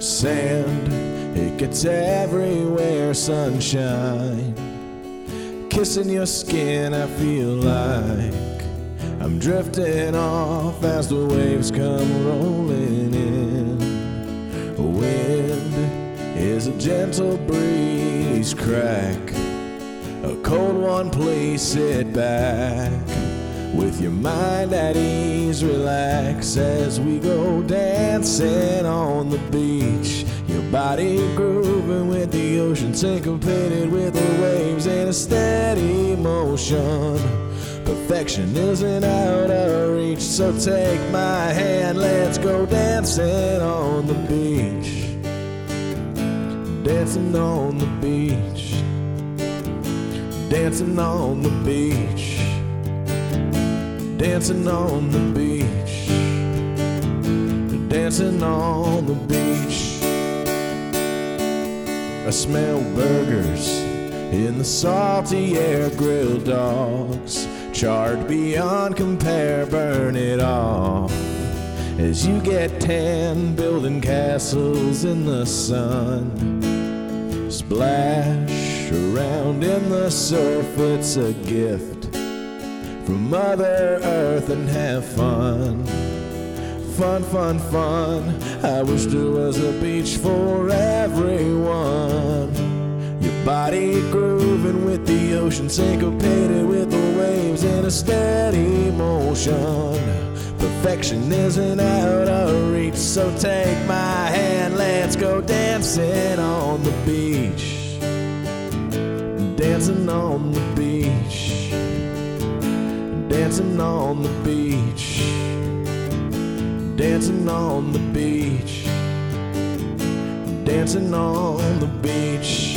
Sand, it gets everywhere, sunshine. Kissing your skin, I feel like I'm drifting off as the waves come rolling in. Wind is a gentle breeze, crack. A cold one, please sit back. With your mind at ease, relax as we go dancing on the beach. Your body grooving with the ocean, syncopated with the waves in a steady motion. Perfection isn't out of reach, so take my hand, let's go dancing on the beach. Dancing on the beach. Dancing on the beach dancing on the beach, dancing on the beach. I smell burgers in the salty air, grilled dogs, charred beyond compare, burn it off. As you get tan, building castles in the sun, splash around in the surf, it's a gift from Mother Earth and have fun. Fun, fun, fun. I wish there was a beach for everyone. Your body grooving with the ocean, syncopated with the waves in a steady motion. Perfection isn't out of reach, so take my hand, let's go dancing on the beach. Dancing on the beach dancing on the beach, dancing on the beach, dancing on the beach.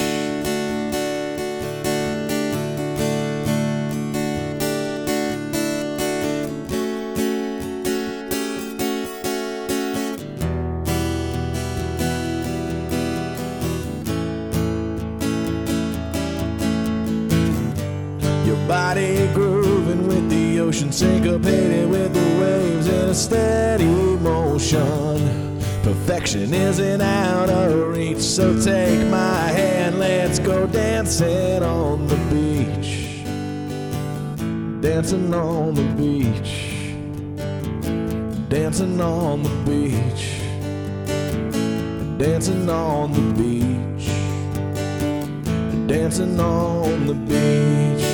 Your body grooving with the ocean, syncopated with the waves in a steady motion. Perfection isn't out of reach, so take my hand, let's go dancing on the beach. Dancing on the beach. Dancing on the beach. Dancing on the beach. Dancing on the beach.